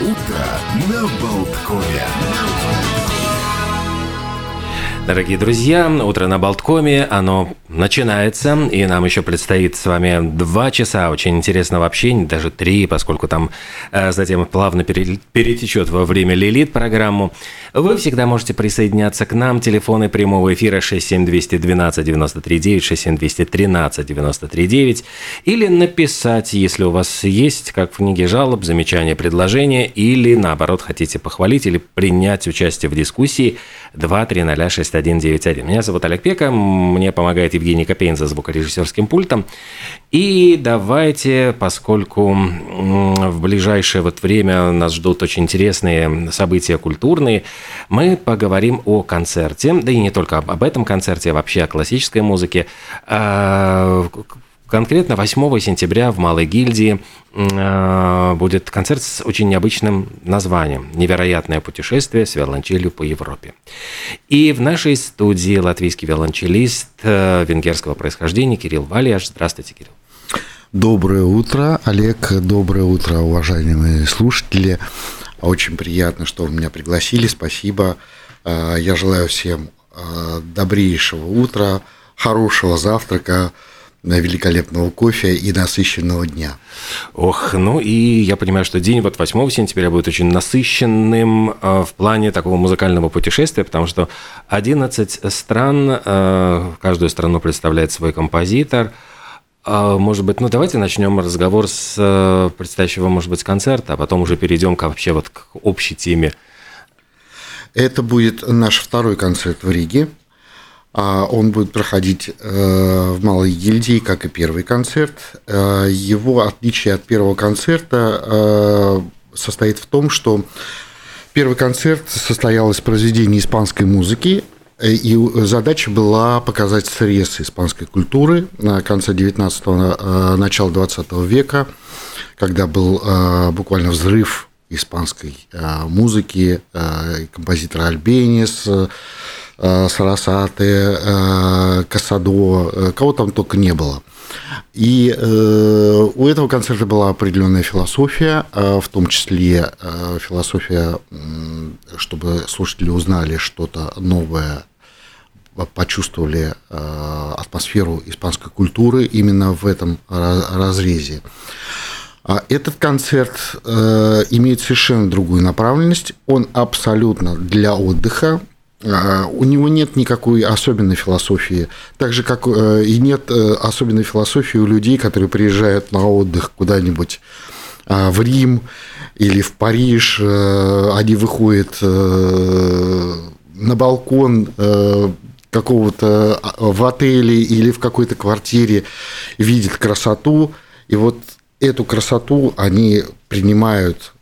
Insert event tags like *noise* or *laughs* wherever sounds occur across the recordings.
Утро на Болткове. Дорогие друзья, утро на Болткоме, оно начинается, и нам еще предстоит с вами два часа очень интересного общения, даже три, поскольку там э, затем плавно перетечет во время Лилит программу. Вы всегда можете присоединяться к нам. Телефоны прямого эфира 67212 939 67213 939 или написать, если у вас есть, как в книге жалоб, замечания, предложения, или наоборот хотите похвалить или принять участие в дискуссии 2306191. Меня зовут Олег Пека, мне помогает Евгений Копейн за звукорежиссерским пультом. И давайте, поскольку в ближайшее вот время нас ждут очень интересные события культурные, мы поговорим о концерте, да и не только об этом концерте, а вообще о классической музыке. Конкретно 8 сентября в Малой гильдии а, будет концерт с очень необычным названием «Невероятное путешествие с виолончелью по Европе». И в нашей студии латвийский виолончелист э, венгерского происхождения Кирилл Валиаш. Здравствуйте, Кирилл. Доброе утро, Олег. Доброе утро, уважаемые слушатели. Очень приятно, что вы меня пригласили. Спасибо. А, я желаю всем добрейшего утра, хорошего завтрака, великолепного кофе и насыщенного дня. Ох, ну и я понимаю, что день вот 8 сентября будет очень насыщенным а, в плане такого музыкального путешествия, потому что 11 стран, каждую страну представляет свой композитор – а, может быть, ну давайте начнем разговор с э, предстоящего, может быть, концерта, а потом уже перейдем к, вообще вот к общей теме. Это будет наш второй концерт в Риге. А, он будет проходить э, в Малой гильдии, как и первый концерт. Э, его отличие от первого концерта состоит в том, что первый концерт состоял из произведений испанской музыки, Э, и задача была показать срез испанской культуры на конце 19-го, э, начала 20 века, когда был э, буквально взрыв испанской музыки, композитора Альбенис, Сарасаты, Касадо, кого там только не было. И э, у этого концерта была определенная философия, э, в том числе э, философия, чтобы слушатели узнали что-то новое почувствовали э, атмосферу испанской культуры именно в этом разрезе. А этот концерт э, имеет совершенно другую направленность. Он абсолютно для отдыха. Э, у него нет никакой особенной философии, так же как и нет особенной философии у людей, которые приезжают на отдых куда-нибудь в Рим или в Париж. Они выходят на балкон какого-то а, в отеле или в какой-то квартире видят красоту, и вот эту красоту они принимают,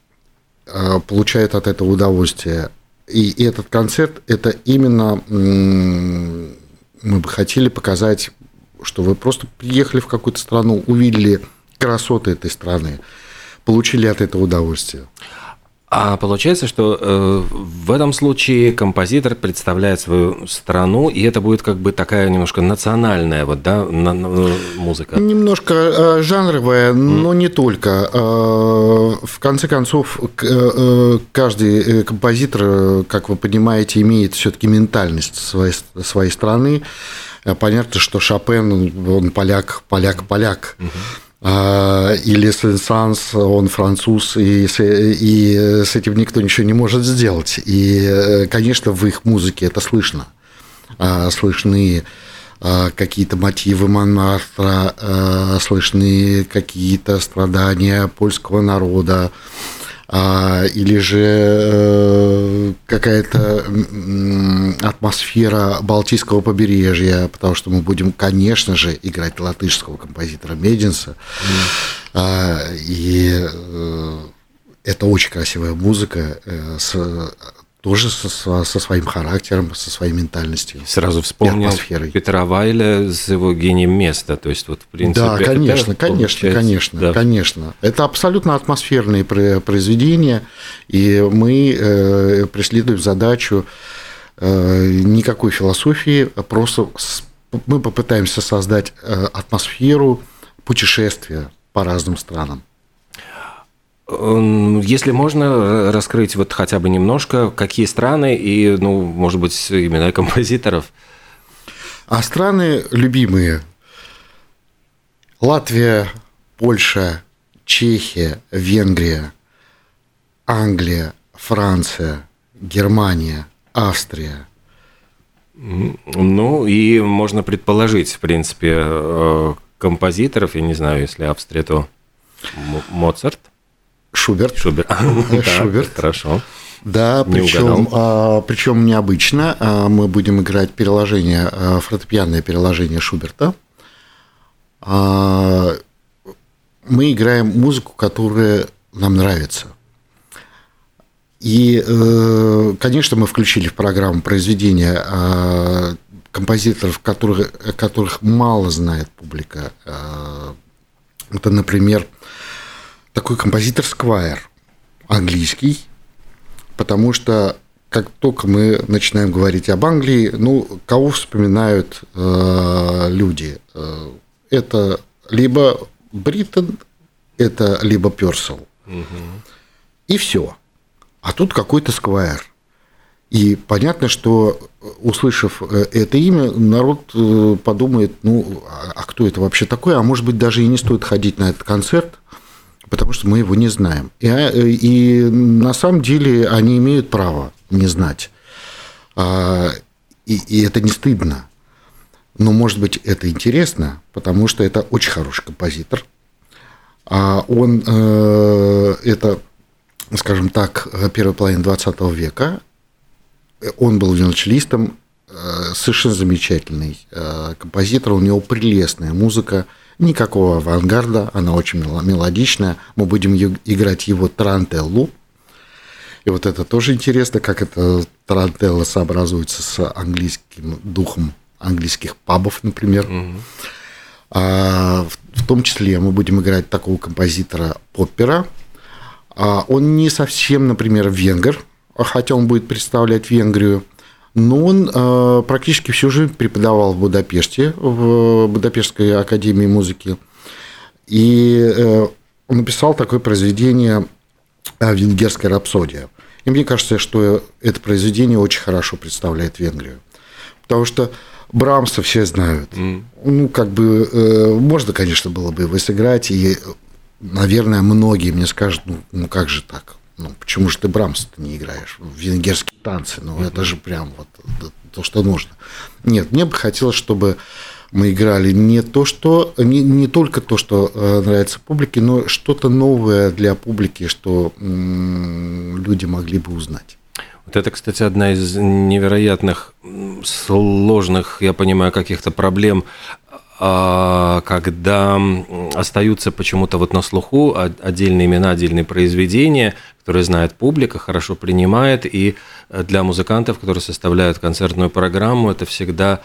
а, получают от этого удовольствие. И этот концерт – это именно мы бы хотели показать, что вы просто приехали в какую-то страну, увидели красоты этой страны, получили от этого удовольствие. А получается, что э, в этом случае композитор представляет свою страну, и это будет как бы такая немножко национальная вот, да, на, на, музыка. Немножко э, жанровая, mm. но не только. Э, в конце концов, э, каждый композитор, как вы понимаете, имеет все-таки ментальность своей, своей страны. Понятно, что Шопен, он поляк, поляк, поляк. Mm-hmm. А, или Сен-Санс, он француз, и и с этим никто ничего не может сделать. И, конечно, в их музыке это слышно. А, слышны а, какие-то мотивы Монмартра, слышны какие-то страдания польского народа, или же э, какая-то атмосфера Балтийского побережья, потому что мы будем, конечно же, играть латышского композитора Мединса. Mm. И э, это очень красивая музыка э, с тоже со, со своим характером, со своей ментальностью. Сразу вспомнил Петра Вайля с его гением места. То есть, вот, в принципе, да, конечно, это, конечно, конечно, да. конечно. Это абсолютно атмосферные произведения, и мы э, преследуем задачу э, никакой философии, а просто мы попытаемся создать э, атмосферу путешествия по разным странам. Если можно раскрыть вот хотя бы немножко, какие страны и, ну, может быть, имена композиторов. А страны любимые. Латвия, Польша, Чехия, Венгрия, Англия, Франция, Германия, Австрия. Ну, и можно предположить, в принципе, э, композиторов, я не знаю, если Австрия, то Моцарт. Шуберт. Шуберт. *laughs* Шуберт. Хорошо. Да, причем, а, причем необычно. А, мы будем играть переложение, а, фортепианное переложение Шуберта. А, мы играем музыку, которая нам нравится. И, э, конечно, мы включили в программу произведения а, композиторов, которых, которых мало знает публика. А, это, например, такой композитор Сквайр, английский, потому что как только мы начинаем говорить об Англии, ну, кого вспоминают э, люди? Э, это либо Бриттон, это либо Персел. Угу. И все. А тут какой-то Сквайр. И понятно, что, услышав э, это имя, народ э, подумает, ну, а, а кто это вообще такой? А может быть, даже и не стоит ходить на этот концерт – потому что мы его не знаем. И, а, и на самом деле они имеют право не знать. А, и, и это не стыдно. Но, может быть, это интересно, потому что это очень хороший композитор. А он, э, это, скажем так, первая половина 20 века. Он был виолончелистом, э, совершенно замечательный э, композитор, у него прелестная музыка – Никакого авангарда, она очень мелодичная. Мы будем играть его трантеллу. И вот это тоже интересно, как это трантелла сообразуется с английским духом английских пабов, например. Угу. А, в том числе мы будем играть такого композитора Поппера. А, он не совсем, например, венгер, хотя он будет представлять Венгрию – но он э, практически всю жизнь преподавал в Будапеште, в Будапештской академии музыки. И э, он написал такое произведение «Венгерская рапсодия». И мне кажется, что это произведение очень хорошо представляет Венгрию. Потому что Брамса все знают. Mm. Ну, как бы, э, можно, конечно, было бы его сыграть, и, наверное, многие мне скажут, ну, ну как же так? Ну, почему же ты Брамс не играешь? Венгерские танцы, ну, это же прям вот то, что нужно. Нет, мне бы хотелось, чтобы мы играли не то, что не, не только то, что э, нравится публике, но что-то новое для публики, что м, люди могли бы узнать. Вот это, кстати, одна из невероятных сложных, я понимаю, каких-то проблем когда остаются почему-то вот на слуху отдельные имена, отдельные произведения, которые знает публика, хорошо принимает, и э, для музыкантов, которые составляют концертную программу, это всегда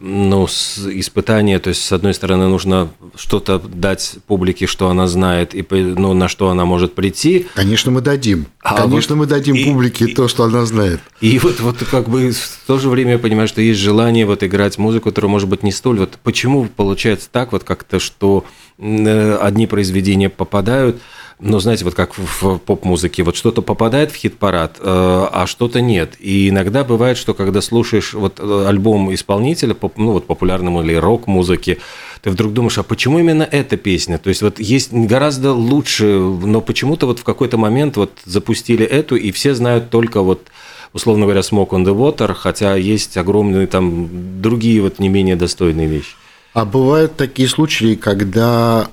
ну, испытание, то есть, с одной стороны, нужно что-то дать публике, что она знает, и ну, на что она может прийти. Конечно, мы дадим. А Конечно, вот мы дадим и, публике и, то, что она знает. И вот, вот как бы в то же время я понимаю, что есть желание вот играть музыку, которая может быть не столь. Вот почему получается так вот как-то, что одни произведения попадают но знаете, вот как в поп-музыке, вот что-то попадает в хит-парад, э, а что-то нет. И иногда бывает, что когда слушаешь вот э, альбом исполнителя, ну вот популярному или рок-музыки, ты вдруг думаешь, а почему именно эта песня? То есть вот есть гораздо лучше, но почему-то вот в какой-то момент вот запустили эту, и все знают только вот условно говоря, Smoke on the Water, хотя есть огромные там другие вот не менее достойные вещи. А бывают такие случаи, когда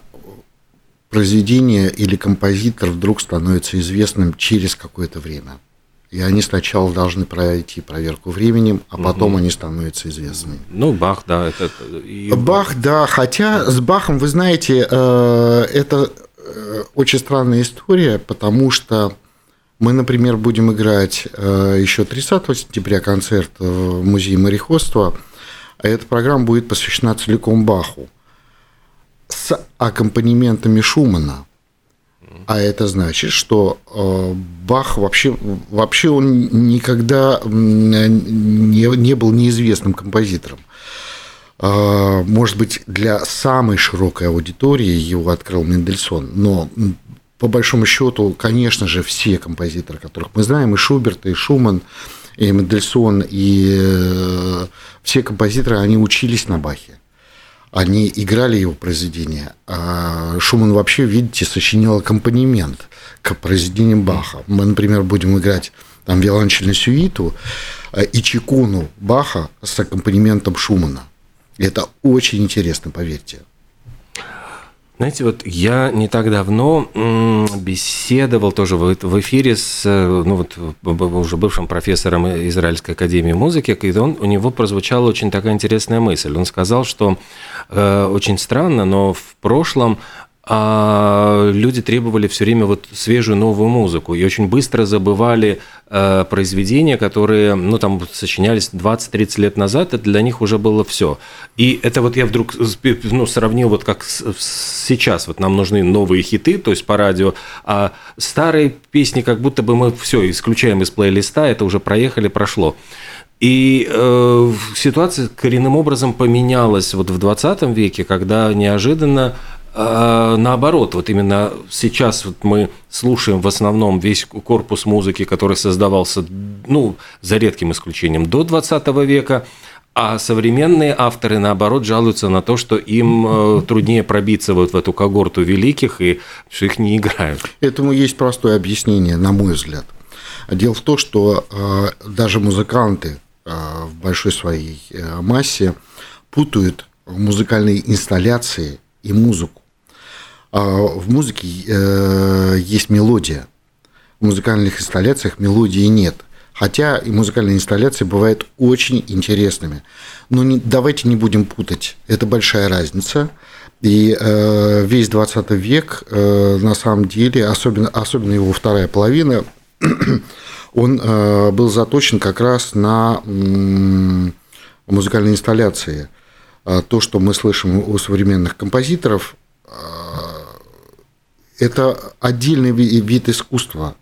произведение или композитор вдруг становится известным через какое-то время. И они сначала должны пройти проверку временем, а потом угу. они становятся известными. Ну, Бах, да. Это. Бах, да. Хотя с Бахом, вы знаете, э, это э, очень странная история, потому что мы, например, будем играть э, еще 30 сентября концерт в Музее мореходства, эта программа будет посвящена целиком Баху с аккомпанементами Шумана. А это значит, что э, Бах вообще, вообще он никогда не, не был неизвестным композитором. Э, может быть, для самой широкой аудитории его открыл Мендельсон, но по большому счету, конечно же, все композиторы, которых мы знаем, и Шуберт, и Шуман, и Мендельсон, и э, все композиторы, они учились на Бахе. Они играли его произведения. А Шуман вообще, видите, сочинял аккомпанемент к произведениям Баха. Мы, например, будем играть там виолончельную сюиту э, и чекуну Баха с аккомпанементом Шумана. Это очень интересно, поверьте. Знаете, вот я не так давно беседовал тоже в эфире с э, ну, вот, уже бывшим профессором Израильской академии музыки, и он, у него прозвучала очень такая интересная мысль. Он сказал, что э, очень странно, но в прошлом а люди требовали все время вот свежую новую музыку и очень быстро забывали э, произведения, которые, ну, там, сочинялись 20-30 лет назад, это для них уже было все. И это вот я вдруг, ну, сравнил вот как сейчас, вот нам нужны новые хиты, то есть по радио, а старые песни как будто бы мы все исключаем из плейлиста, это уже проехали, прошло. И э, ситуация коренным образом поменялась вот в 20 веке, когда неожиданно а, наоборот, вот именно сейчас вот мы слушаем в основном весь корпус музыки, который создавался, ну, за редким исключением, до 20 века, а современные авторы, наоборот, жалуются на то, что им э, труднее пробиться вот в эту когорту великих, и что их не играют. Этому есть простое объяснение, на мой взгляд. Дело в том, что э, даже музыканты э, в большой своей массе путают музыкальные инсталляции и музыку. А в музыке э, есть мелодия. В музыкальных инсталляциях мелодии нет. Хотя и музыкальные инсталляции бывают очень интересными. Но не, давайте не будем путать. Это большая разница. И э, весь 20 век, э, на самом деле, особенно, особенно его вторая половина, *clears throat* он э, был заточен как раз на э, музыкальные инсталляции. А то, что мы слышим у современных композиторов, это отдельный вид искусства.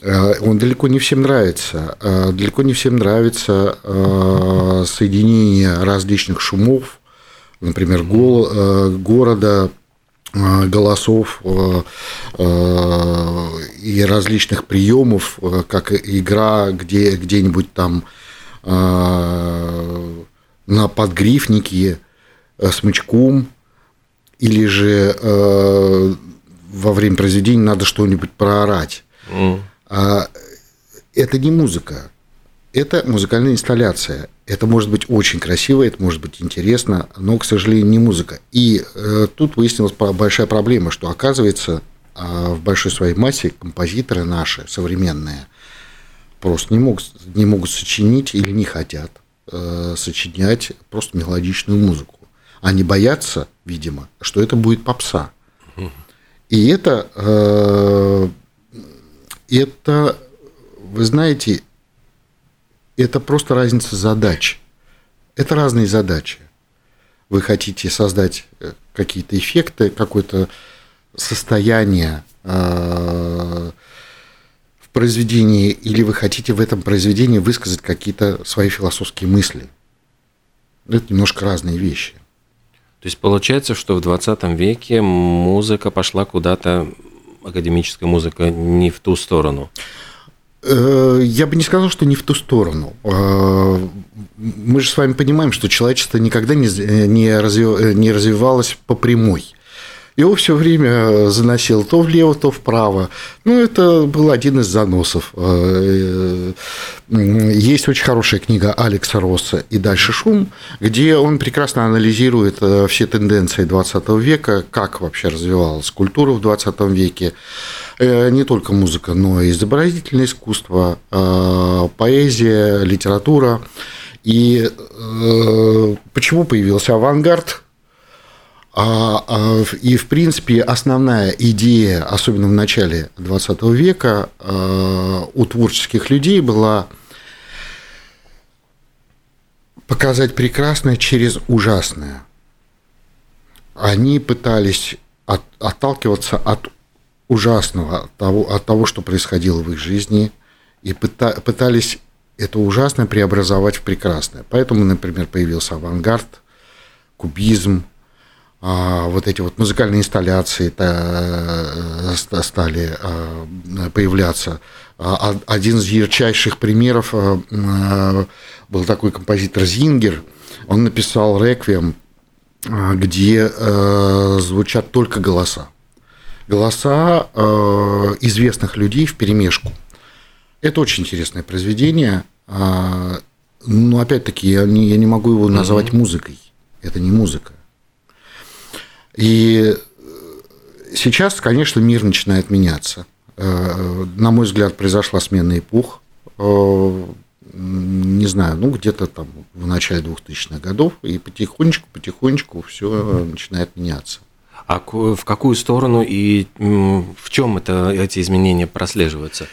Э, он далеко не всем нравится. Э, далеко не всем нравится э, соединение различных шумов, например, города, голосов и различных приемов, как игра где, где-нибудь там на подгрифнике смычком, или же во время произведения надо что-нибудь проорать. Mm. А, это не музыка, это музыкальная инсталляция. Это может быть очень красиво, это может быть интересно, но, к сожалению, не музыка. И э, тут выяснилась большая проблема, что, оказывается, э, в большой своей массе композиторы наши, современные, просто не могут, не могут сочинить или не хотят э, сочинять просто мелодичную музыку. Они боятся, видимо, что это будет попса. И это, э, это, вы знаете, это просто разница задач. Это разные задачи. Вы хотите создать э, какие-то эффекты, какое-то состояние э, в произведении, или вы хотите в этом произведении высказать какие-то свои философские мысли. Это немножко разные вещи. То есть получается, что в 20 веке музыка пошла куда-то, академическая музыка, не в ту сторону. Э, я бы не сказал, что не в ту сторону. Э, мы же с вами понимаем, что человечество никогда не, не развивалось по прямой. Его все время заносил то влево, то вправо. Ну, это был один из заносов. Э, есть очень хорошая книга Алекса Росса «И дальше шум», где он прекрасно анализирует э, все тенденции 20 века, как вообще развивалась культура в 20 веке, э, не только музыка, но и изобразительное искусство, поэзия, литература. И почему появился авангард? А, а, и, в принципе, основная идея, особенно в начале XX века, а, у творческих людей была показать прекрасное через ужасное. Они пытались от, отталкиваться от ужасного, от того, от того, что происходило в их жизни, и пыта, пытались это ужасное преобразовать в прекрасное. Поэтому, например, появился авангард, кубизм, вот эти вот музыкальные инсталляции э, стали а, появляться. А, один из ярчайших примеров э, был такой композитор Зингер. Он написал «Реквием», где э, звучат только голоса. Голоса известных людей в перемешку. Это очень интересное произведение. Но опять-таки я не, я не могу его назвать mm-hmm. музыкой. Это не музыка. И сейчас, конечно, мир начинает меняться. Э, на мой взгляд, произошла смена эпох. Э, не знаю, ну где-то там в начале 2000-х годов, и потихонечку, потихонечку все начинает меняться. А в какую сторону и в чем это, эти изменения прослеживаются?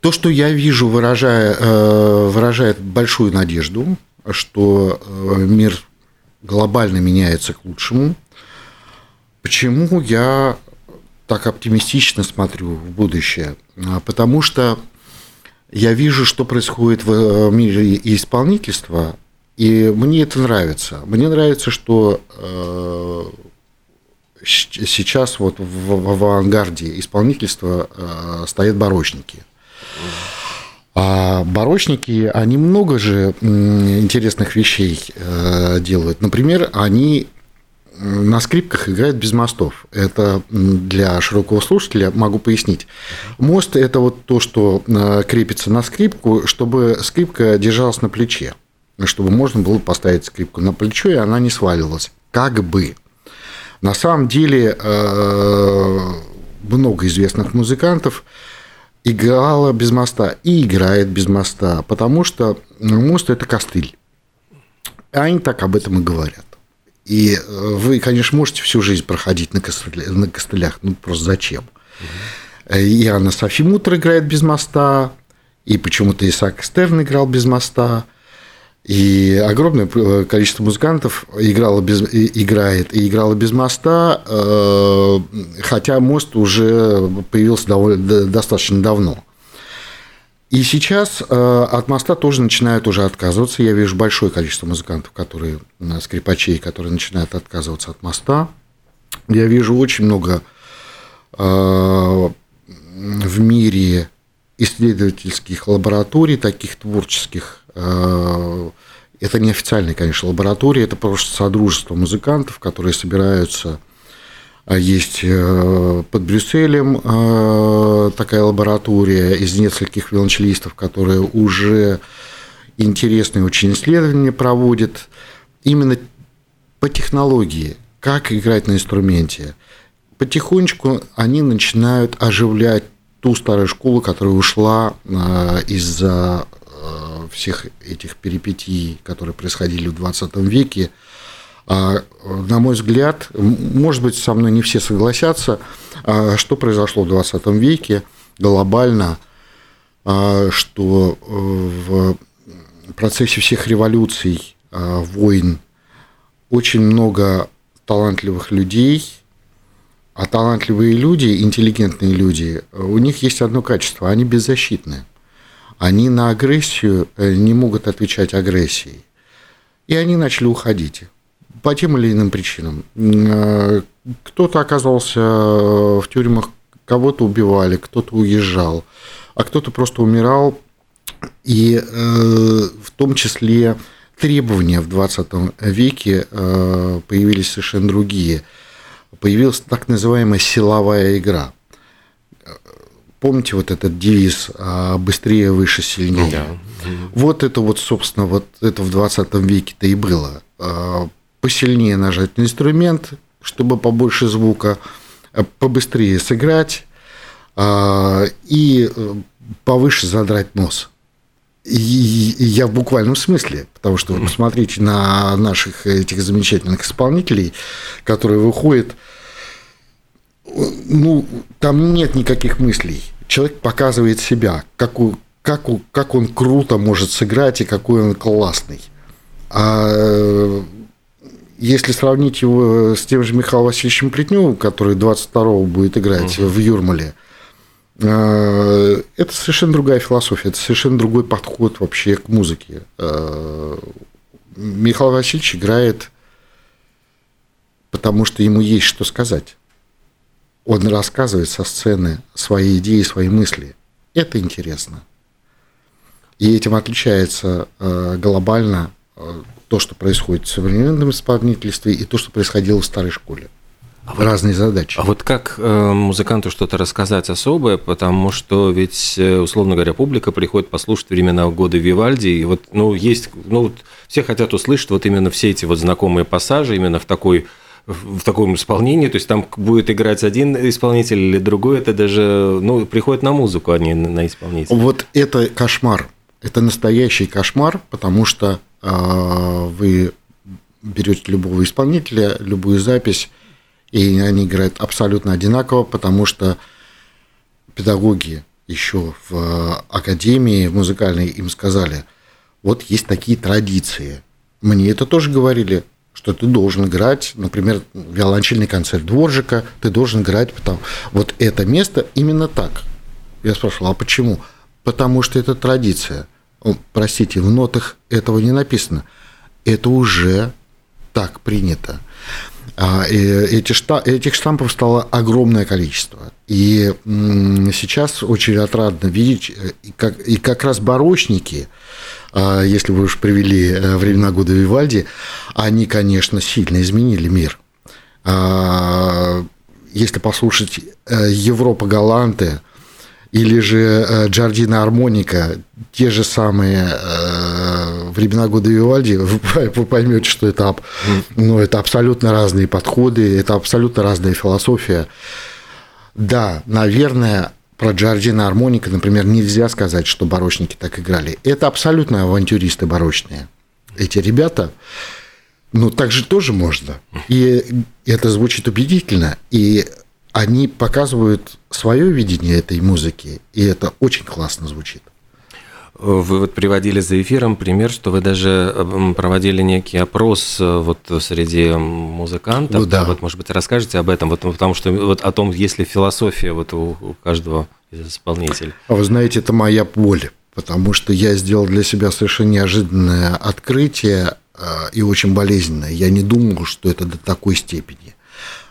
То, что я вижу, выражая, э, выражает большую надежду, что мир глобально меняется к лучшему, Почему я так оптимистично смотрю в будущее? А, потому что я вижу, что происходит в э, мире исполнительства, и мне это нравится. Мне нравится, что э, сейчас вот в, авангарде исполнительства э, стоят барочники. А барочники, они много же интересных вещей делают. Например, они на скрипках играют без мостов. Это для широкого слушателя могу пояснить. Мост – это вот то, что э, крепится на скрипку, чтобы скрипка держалась на плече, чтобы можно было поставить скрипку на плечо, и она не сваливалась. Как бы. На самом деле э, много известных музыкантов играла без моста и играет без моста, потому что мост – это костыль. Они так об этом и говорят. И э, вы, конечно, можете всю жизнь проходить на, костылях, на костылях, ну просто зачем? Угу. И Анна Софимутер играет без моста, и почему-то Исаак Стерн играл без моста, и огромное э, количество музыкантов играло без, играет и играло без моста, хотя мост уже появился довольно, достаточно давно. И сейчас э, от моста тоже начинают уже отказываться. Я вижу большое количество музыкантов, которые, э, скрипачей, которые начинают отказываться от моста. Я вижу очень много э, в мире исследовательских лабораторий, таких творческих. Это не официальные, конечно, лаборатории, это просто содружество музыкантов, которые собираются есть э, под Брюсселем э, такая лаборатория из нескольких виолончелистов, которые уже интересные очень исследования проводят именно по технологии, как играть на инструменте. Потихонечку они начинают оживлять ту старую школу, которая ушла э, из-за всех этих перипетий, которые происходили в 20 веке, а, на мой взгляд, может быть, со мной не все согласятся, а, что произошло в 20 веке глобально, а, что э, в процессе всех революций, войн очень много талантливых людей, а талантливые люди, интеллигентные люди, у них есть одно качество – они беззащитны. Они на агрессию э, не могут отвечать агрессией. И они начали уходить по тем или иным причинам. Э, кто-то оказался в тюрьмах, кого-то убивали, кто-то уезжал, а кто-то просто умирал. И э, в том числе требования в 20 веке э, появились совершенно другие. Появилась так называемая силовая игра. Помните вот этот девиз «быстрее, выше, сильнее»? Да. Вот это вот, собственно, вот это в 20 веке-то и было посильнее нажать на инструмент, чтобы побольше звука, э, побыстрее сыграть а, и э, повыше задрать нос. И я в буквальном смысле, потому что вы *laughs* посмотрите на наших этих замечательных исполнителей, которые выходят, ну, там нет никаких мыслей. Человек показывает себя, как, как, как он круто может сыграть и какой он классный. А если сравнить его с тем же Михаилом Васильевичем Плетневым, который 22-го будет играть угу. в Юрмале, э, это совершенно другая философия, это совершенно другой подход вообще к музыке. Э, Михаил Васильевич играет потому что ему есть что сказать. Он рассказывает со сцены свои идеи, свои мысли. Это интересно. И этим отличается э, глобально э, то, что происходит в современном исполнительстве, и то, что происходило в старой школе. А вот, разные задачи. А вот как э, музыканту что-то рассказать особое, потому что ведь, э, условно говоря, публика приходит послушать времена года Вивальди, и вот, ну, есть, ну, вот все хотят услышать вот именно все эти вот знакомые пассажи именно в такой в таком исполнении, то есть там будет играть один исполнитель или другой, это даже, ну, приходит на музыку, а не на исполнителя. Вот это кошмар, это настоящий кошмар, потому что э, вы берете любого исполнителя, любую запись, и они играют абсолютно одинаково, потому что педагоги еще в академии музыкальной им сказали, вот есть такие традиции. Мне это тоже говорили, что ты должен играть, например, виолончельный концерт Дворжика, ты должен играть потом. Вот это место именно так. Я спрашивал, а почему? Потому что это традиция. Простите, в нотах этого не написано. Это уже так принято. А, эти этих штампов стало огромное количество. И сейчас очень отрадно видеть, э, и как, раз барочники, а, если вы уж привели э, времена года Вивальди, они, конечно, сильно изменили мир. А, если послушать э, Европа Галанты, или же э, Джардина Армоника, те же самые э, времена года Вивальди, *laughs* вы поймете, что это, ну, это абсолютно разные подходы, это абсолютно разная философия. Да, наверное, про Джордина Армоника, например, нельзя сказать, что барочники так играли. Это абсолютно авантюристы барочные. Эти ребята, ну, так же тоже можно. И это звучит убедительно. И они показывают свое видение этой музыки, и это очень классно звучит. Вы вот приводили за эфиром пример, что вы даже проводили некий опрос э, вот среди музыкантов. Ну, да. Вот, может быть, расскажете об этом, вот, потому что вот о том, есть ли философия вот у, у каждого из исполнителей. А вы знаете, это моя боль, потому что я сделал для себя совершенно неожиданное открытие э, и очень болезненное. Я не думал, что это до такой степени.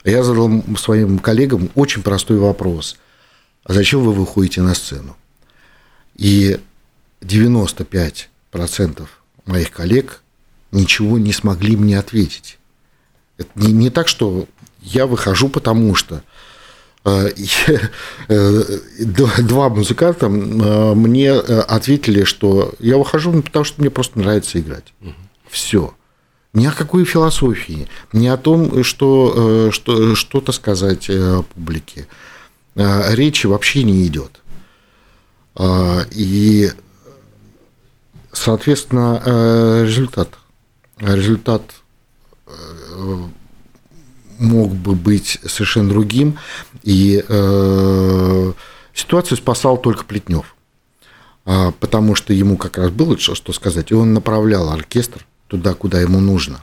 Я задал своим коллегам очень простой вопрос. А зачем вы выходите на сцену? И 95% моих коллег ничего не смогли мне ответить. Это не, не так, что я выхожу, потому что э, *laughs* э, два музыканта э, мне ответили, что я выхожу, потому что мне просто нравится играть. Все ни о какой философии, ни о том, что, э, что, что-то сказать э, публике. Э, речи вообще не идет. И, соответственно, результат. Результат мог бы быть совершенно другим. И ситуацию спасал только Плетнев. Потому что ему как раз было что сказать. И он направлял оркестр туда, куда ему нужно.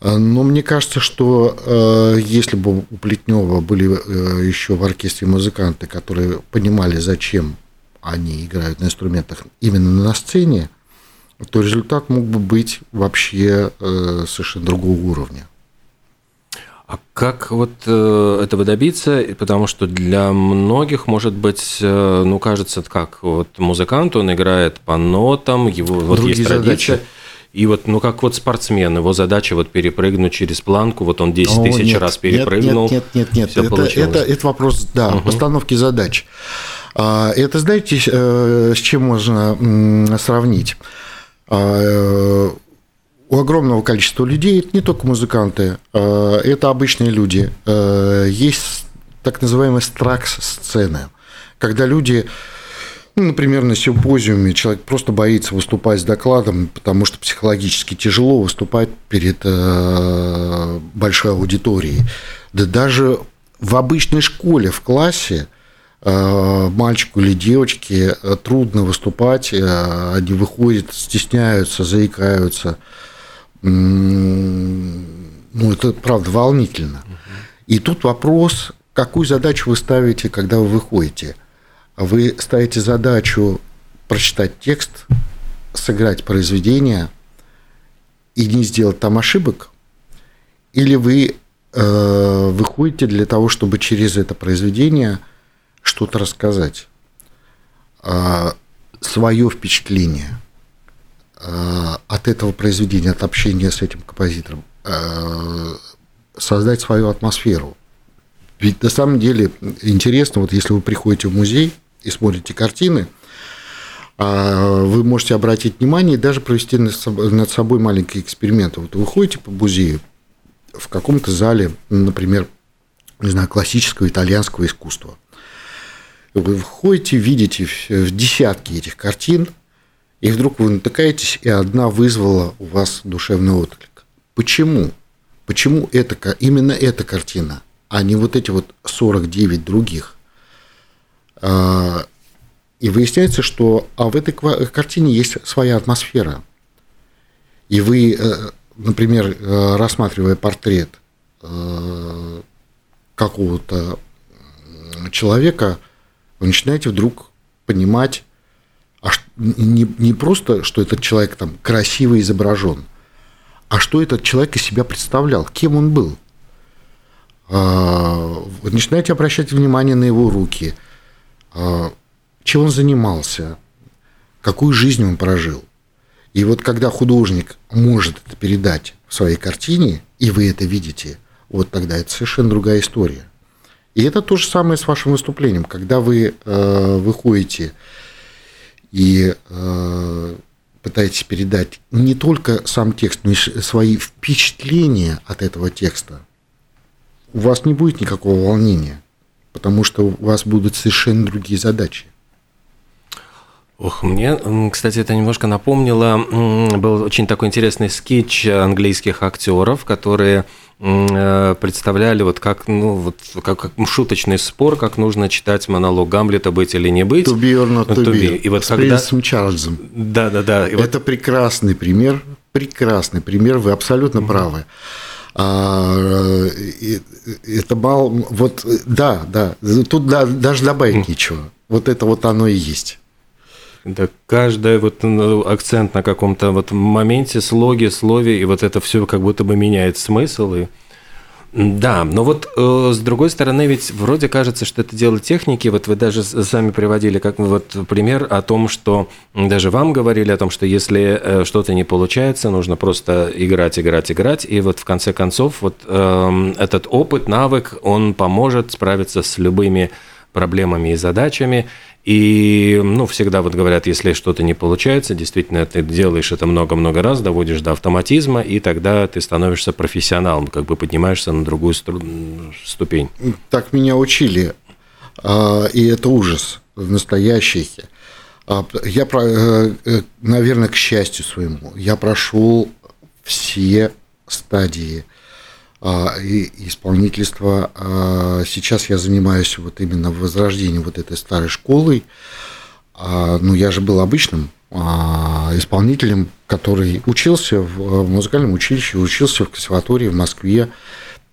Э, но мне кажется, что э, если бы у Плетнева были э, еще в оркестре музыканты, которые понимали, зачем они играют на инструментах именно на сцене, то результат мог бы быть вообще совершенно другого уровня. А как вот этого добиться? Потому что для многих, может быть, ну, кажется, как вот музыкант, он играет по нотам, его вот Другие есть традиция. Задачи и вот, ну как вот спортсмен, его задача вот перепрыгнуть через планку, вот он 10 О, тысяч нет, раз перепрыгнул. Нет, нет, нет, нет. Это, это, это вопрос, да, угу. постановки задач. А, это знаете, э, с чем можно сравнить? А, э, у огромного количества людей, это не только музыканты, а, это обычные люди. Есть так называемые стракс-сцены, когда люди ну, например, на симпозиуме человек просто боится выступать с докладом, потому что психологически тяжело выступать перед э, большой аудиторией. Да даже в обычной школе, в классе, э, мальчику или девочке э, трудно выступать, они выходят, стесняются, заикаются. Ну, это правда волнительно. И тут вопрос, какую задачу вы ставите, когда вы выходите – вы ставите задачу прочитать текст, сыграть произведение и не сделать там ошибок, или вы э, выходите для того, чтобы через это произведение что-то рассказать, э, свое впечатление э, от этого произведения, от общения с этим композитором, э, создать свою атмосферу. Ведь на самом деле интересно, вот если вы приходите в музей и смотрите картины, а, вы можете обратить внимание и даже провести над собой маленький эксперимент. Вот вы ходите по музею в каком-то зале, например, не знаю, классического итальянского искусства. Вы входите, видите десятки этих картин, и вдруг вы натыкаетесь, и одна вызвала у вас душевный отклик. Почему? Почему это, именно эта картина, а не вот эти вот 49 других? А, и выясняется, что а в этой картине есть своя атмосфера. И вы, э, например, э, рассматривая портрет э, какого-то человека, вы начинаете вдруг понимать, а не, не просто, что этот человек там красиво изображен, а что этот человек из себя представлял, кем он был. А, вы начинаете обращать внимание на его руки, чем он занимался, какую жизнь он прожил. И вот когда художник может это передать в своей картине, и вы это видите, вот тогда это совершенно другая история. И это то же самое с вашим выступлением. Когда вы э, выходите и э, пытаетесь передать не только сам текст, но и свои впечатления от этого текста, у вас не будет никакого волнения, потому что у вас будут совершенно другие задачи. Ох, мне, кстати, это немножко напомнило, был очень такой интересный скетч английских актеров, которые э, представляли вот как, ну, вот как, как шуточный спор, как нужно читать монолог Гамлета «Быть или не быть». To be or not to, to be. be. И вот С когда... Принцем Чарльзом. Да, да, да. И это вот... прекрасный пример, прекрасный пример, вы абсолютно mm-hmm. правы. А, это бал, вот, да, да, тут да, даже добавить нечего. Вот это вот оно и есть. Да, каждый вот ну, акцент на каком-то вот моменте, слоге, слове, и вот это все как будто бы меняет смысл. И... Да, но вот э, с другой стороны, ведь вроде кажется, что это дело техники. Вот вы даже сами приводили как вот пример о том, что даже вам говорили о том, что если э, что-то не получается, нужно просто играть, играть, играть. И вот в конце концов вот э, этот опыт, навык, он поможет справиться с любыми проблемами и задачами. И, ну, всегда вот говорят, если что-то не получается, действительно, ты делаешь это много-много раз, доводишь до автоматизма, и тогда ты становишься профессионалом, как бы поднимаешься на другую ступень. Так меня учили, а, и это ужас настоящий. А, я, э, э, наверное, к счастью своему, я прошел все стадии и исполнительства. А, сейчас я занимаюсь вот именно возрождением вот этой старой школы. А, ну, я же был обычным исполнителем, который учился в музыкальном училище, учился в консерватории в Москве.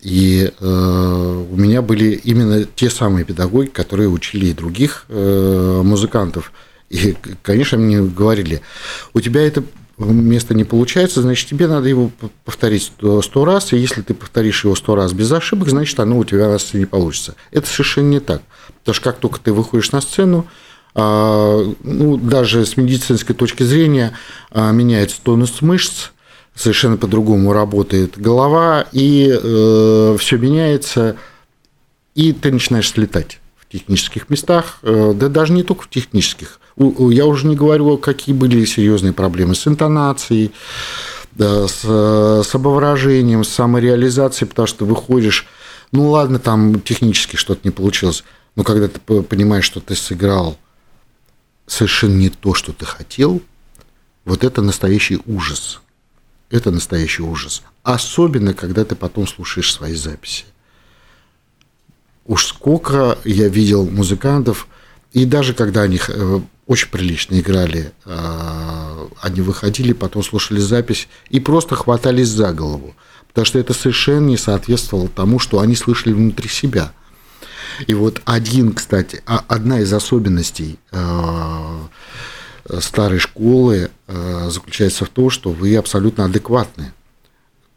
И э, у меня были именно те самые педагоги, которые учили и других э, музыкантов. И, конечно, мне говорили, у тебя это место не получается, значит, тебе надо его повторить сто раз, и если ты повторишь его сто раз без ошибок, значит, оно у тебя на сцене получится. Это совершенно не так. Потому что как только ты выходишь на сцену, а, ну, даже с медицинской точки зрения а, меняется тонус мышц, совершенно по-другому работает голова, и э, все меняется, и ты начинаешь слетать в технических местах, э, да даже не только в технических, я уже не говорю, какие были серьезные проблемы с интонацией, да, с, с обовражением, с самореализацией, потому что выходишь, ну ладно, там технически что-то не получилось, но когда ты понимаешь, что ты сыграл совершенно не то, что ты хотел, вот это настоящий ужас. Это настоящий ужас. Особенно, когда ты потом слушаешь свои записи. Уж сколько я видел музыкантов, и даже когда они э, очень прилично играли. А, они выходили, потом слушали запись и просто хватались за голову, потому что это совершенно не соответствовало тому, что они слышали внутри себя. И вот один, кстати, а, одна из особенностей а, старой школы заключается в том, что вы абсолютно адекватны.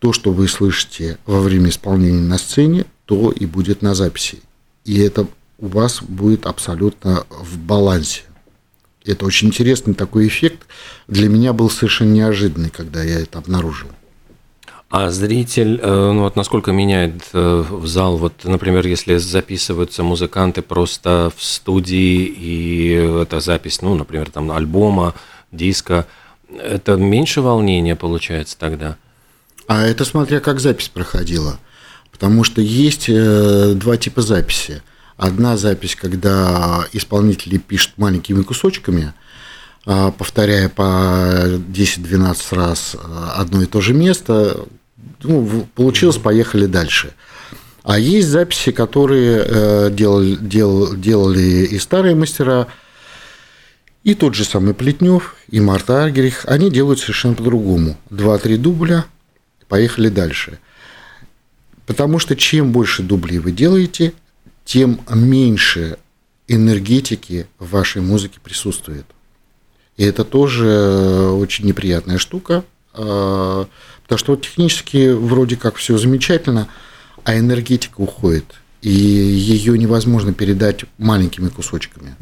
то, что вы слышите во время исполнения на сцене, то и будет на записи. И это у вас будет абсолютно в балансе. Это очень интересный такой эффект. Для меня был совершенно неожиданный, когда я это обнаружил. А зритель, э, ну вот насколько меняет э, в зал, вот, например, если записываются музыканты просто в студии, и это запись, ну, например, там альбома, диска, это меньше волнения получается тогда? А это смотря как запись проходила. Потому что есть э, два типа записи. Одна запись, когда исполнители пишут маленькими кусочками, а, повторяя по 10-12 раз одно и то же место, ну, получилось, поехали дальше. А есть записи, которые э, делали, дел, делали и старые мастера, и тот же самый Плетнев, и Марта Аргерих, они делают совершенно по-другому. Два-три дубля, поехали дальше. Потому что чем больше дублей вы делаете, тем меньше энергетики в вашей музыке присутствует. И это тоже очень неприятная штука, а, Потому что технически вроде как все замечательно, а энергетика уходит, и ее невозможно передать маленькими кусочками.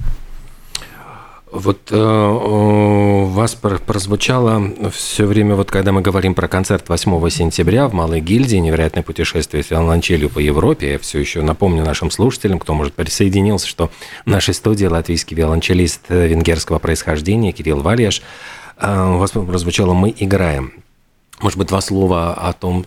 Вот э, у вас прозвучало все время, вот когда мы говорим про концерт 8 сентября в Малой гильдии «Невероятное путешествие с виолончелью по Европе», я все еще напомню нашим слушателям, кто, может, присоединился, что в нашей студии латвийский виолончелист венгерского происхождения Кирилл Вальяш. Э, у вас прозвучало «Мы играем». Может быть, два слова о том,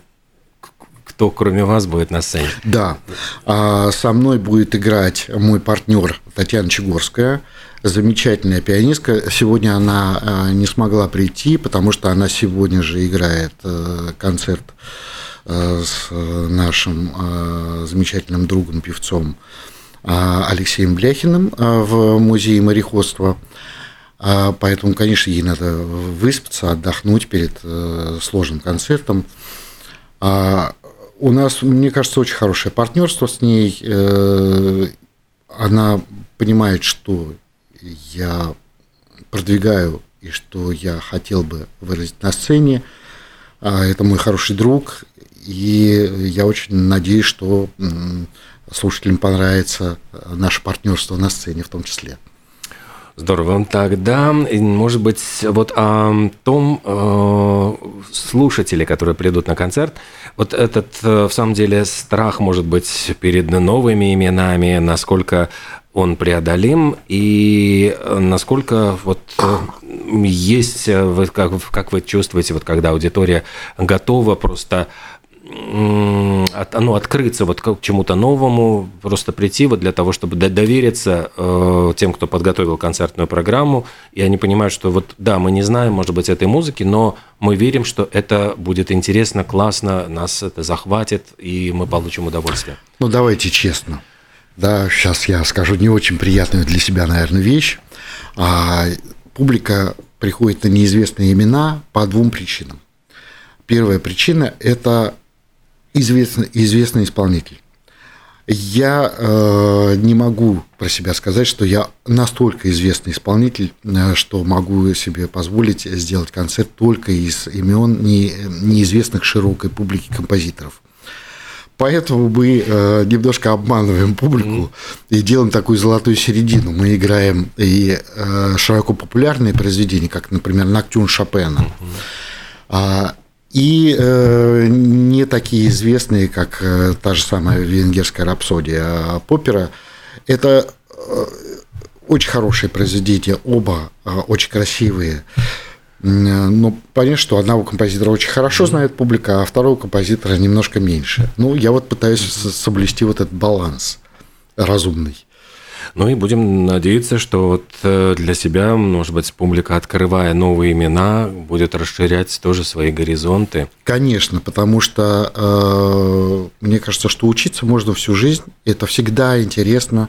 кто кроме вас будет на сцене? Да, а, со мной будет играть мой партнер Татьяна Чегорская, замечательная пианистка. Сегодня она а, не смогла прийти, потому что она сегодня же играет э, концерт э, с нашим э, замечательным другом, певцом Алексеем Бляхиным в музее мореходства. Поэтому, конечно, ей надо выспаться, отдохнуть перед э, сложным концертом. У нас, мне кажется, очень хорошее партнерство с ней. Э, она понимает, что я продвигаю и что я хотел бы выразить на сцене. А, это мой хороший друг, и я очень надеюсь, что слушателям понравится наше партнерство на сцене в том числе. Здорово. Тогда, может быть, вот о том э, слушателе, которые придут на концерт, вот этот, э, в самом деле, страх, может быть, перед новыми именами, насколько он преодолим и насколько вот э, есть, вы, как, как вы чувствуете, вот когда аудитория готова просто от, ну, открыться вот к чему-то новому, просто прийти вот для того, чтобы довериться э, тем, кто подготовил концертную программу, и они понимают, что вот да, мы не знаем, может быть, этой музыки, но мы верим, что это будет интересно, классно, нас это захватит, и мы получим удовольствие. Ну, давайте честно. Да, сейчас я скажу не очень приятную для себя, наверное, вещь. А, публика приходит на неизвестные имена по двум причинам. Первая причина – это известный, известный исполнитель. Я э, не могу про себя сказать, что я настолько известный исполнитель, э, что могу себе позволить сделать концерт только из имен не, неизвестных широкой публике композиторов. Поэтому мы э, немножко обманываем публику mm-hmm. и делаем такую золотую середину. Мы играем и э, широко популярные произведения, как, например, Ноктюн Шопена. Mm-hmm и э, не такие известные, как э, та же самая венгерская рапсодия а Поппера. Это э, очень хорошие произведения, оба э, очень красивые. Но понятно, что одного композитора очень хорошо знает публика, а второго композитора немножко меньше. Ну, я вот пытаюсь соблюсти вот этот баланс разумный. Ну и будем надеяться, что вот э, для себя, может быть, публика, открывая новые имена, будет расширять тоже свои горизонты. Конечно, потому что э, мне кажется, что учиться можно всю жизнь. Это всегда интересно.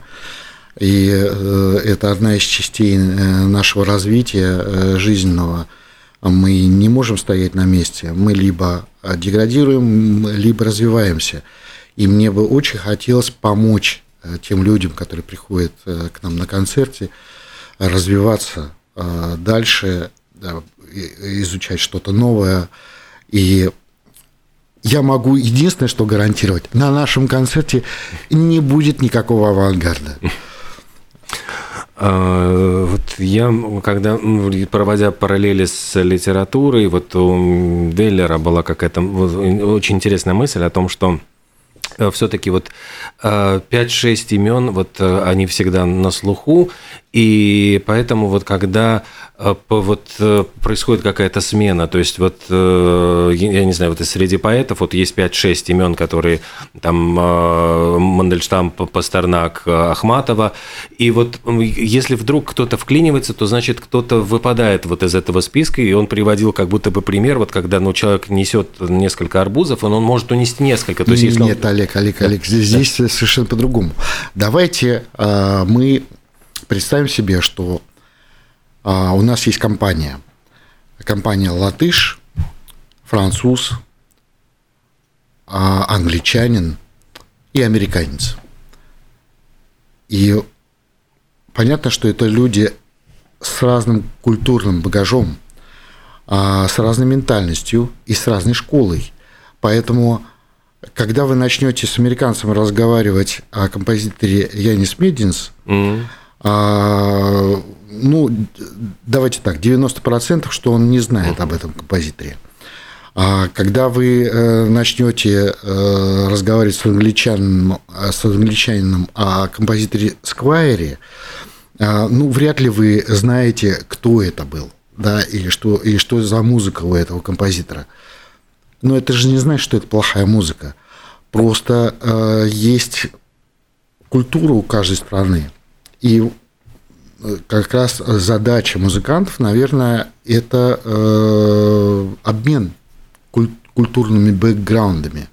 И э, это одна из частей э, нашего развития э, жизненного. Мы не можем стоять на месте. Мы либо деградируем, либо развиваемся. И мне бы очень хотелось помочь Э, тем людям, которые приходят э, к нам на концерте, развиваться э, дальше, изучать что-то новое и я могу единственное, что гарантировать, на нашем концерте не будет никакого авангарда. А, вот я, когда, проводя параллели с литературой, вот у Веллера была какая-то очень интересная мысль о том, что все-таки вот 5-6 э, имен, вот э, они всегда на слуху, и поэтому вот когда э, вот э, происходит какая-то смена, то есть вот, э, я не знаю, вот среди поэтов вот есть 5-6 имен, которые там Мандельштам, Пастернак, Ахматова, и вот если вдруг кто-то вклинивается, то значит кто-то выпадает вот из этого списка, и он приводил как будто бы пример, вот когда ну, человек несет несколько арбузов, он, он может унести несколько. То есть, если Нет, он... Олег, Олег, Олег, здесь да. совершенно по-другому. Давайте мы Представим себе, что а, у нас есть компания. Компания латыш, француз, а, англичанин и американец. И понятно, что это люди с разным культурным багажом, а, с разной ментальностью и с разной школой. Поэтому, когда вы начнете с американцем разговаривать о композиторе Янис Мединс, mm-hmm а, ну, давайте так, 90%, что он не знает об этом композиторе. А когда вы э, начнете э, разговаривать с англичанином, с англичанином о композиторе Сквайре, а, ну, вряд ли вы знаете, кто это был, да, и что, и что за музыка у этого композитора. Но это же не значит, что это плохая музыка. Просто э, есть культура у каждой страны. И э, как раз задача музыкантов, наверное, это э, обмен куль- культурными бэкграундами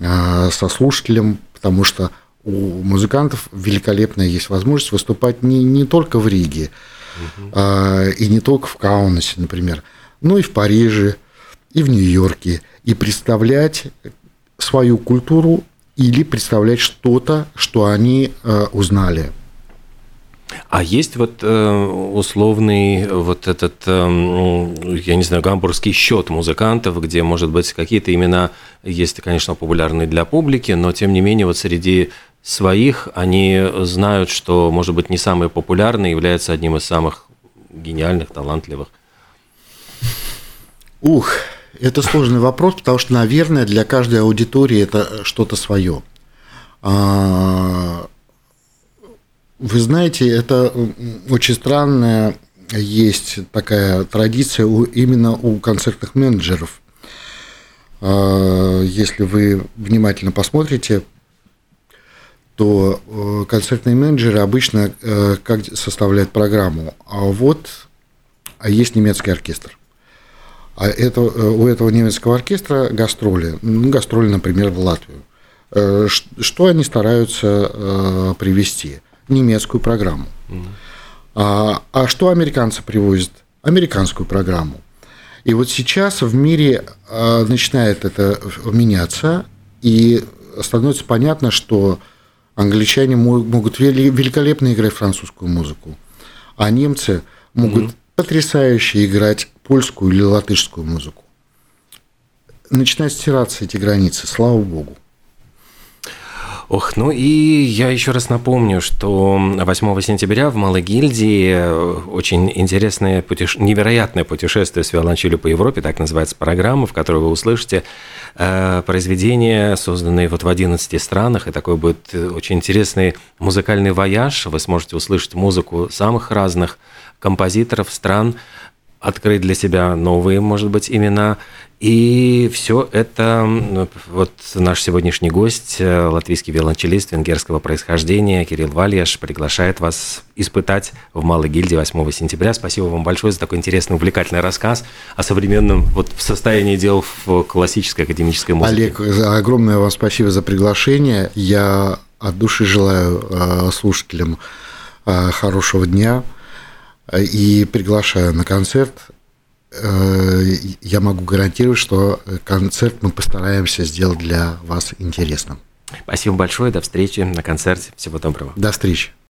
э, со слушателем, потому что у музыкантов великолепная есть возможность выступать не, не только в Риге угу. э, и не только в Каунасе, например, но и в Париже, и в Нью-Йорке, и представлять свою культуру или представлять что-то, что они э, узнали а есть вот э, условный вот этот, э, я не знаю, гамбургский счет музыкантов, где, может быть, какие-то имена есть, конечно, популярные для публики, но тем не менее вот среди своих они знают, что, может быть, не самый популярный является одним из самых гениальных, талантливых. Ух, это сложный вопрос, потому что, наверное, для каждой аудитории это что-то свое. А, вы знаете, это очень странная есть такая традиция у, именно у концертных менеджеров. А, если вы внимательно посмотрите, то э, концертные менеджеры обычно э, как составляют программу. А вот а есть немецкий оркестр. А это, э, у этого немецкого оркестра гастроли. Ну, гастроли, например, в Латвию. Что они стараются привести? немецкую программу. А, а что американцы привозят? Американскую программу. И вот сейчас в мире начинает это меняться, и становится понятно, что англичане могут великолепно играть французскую музыку, а немцы могут mm потрясающе играть польскую или латышскую музыку. Начинают стираться эти границы, слава богу. Ох, ну и я еще раз напомню, что 8 сентября в Малой гильдии э, очень интересное, путеше... невероятное путешествие с виолончелью по Европе, так называется программа, в которой вы услышите э, произведения, созданные вот в 11 странах, и такой будет э, очень интересный музыкальный вояж. Вы сможете услышать музыку самых разных композиторов стран, открыть для себя новые, может быть, имена. И все это вот наш сегодняшний гость, э, латвийский виолончелист венгерского происхождения Кирилл Вальяш приглашает вас испытать в Малой гильдии 8 сентября. Спасибо вам большое за такой интересный, увлекательный рассказ о современном вот состоянии дел в классической академической музыке. Олег, огромное вам спасибо за приглашение. Я от души желаю э, слушателям э, хорошего дня и приглашаю на концерт. Э, я могу гарантировать, что концерт мы постараемся сделать для вас интересным. Спасибо большое. До встречи на концерте. Всего доброго. До встречи.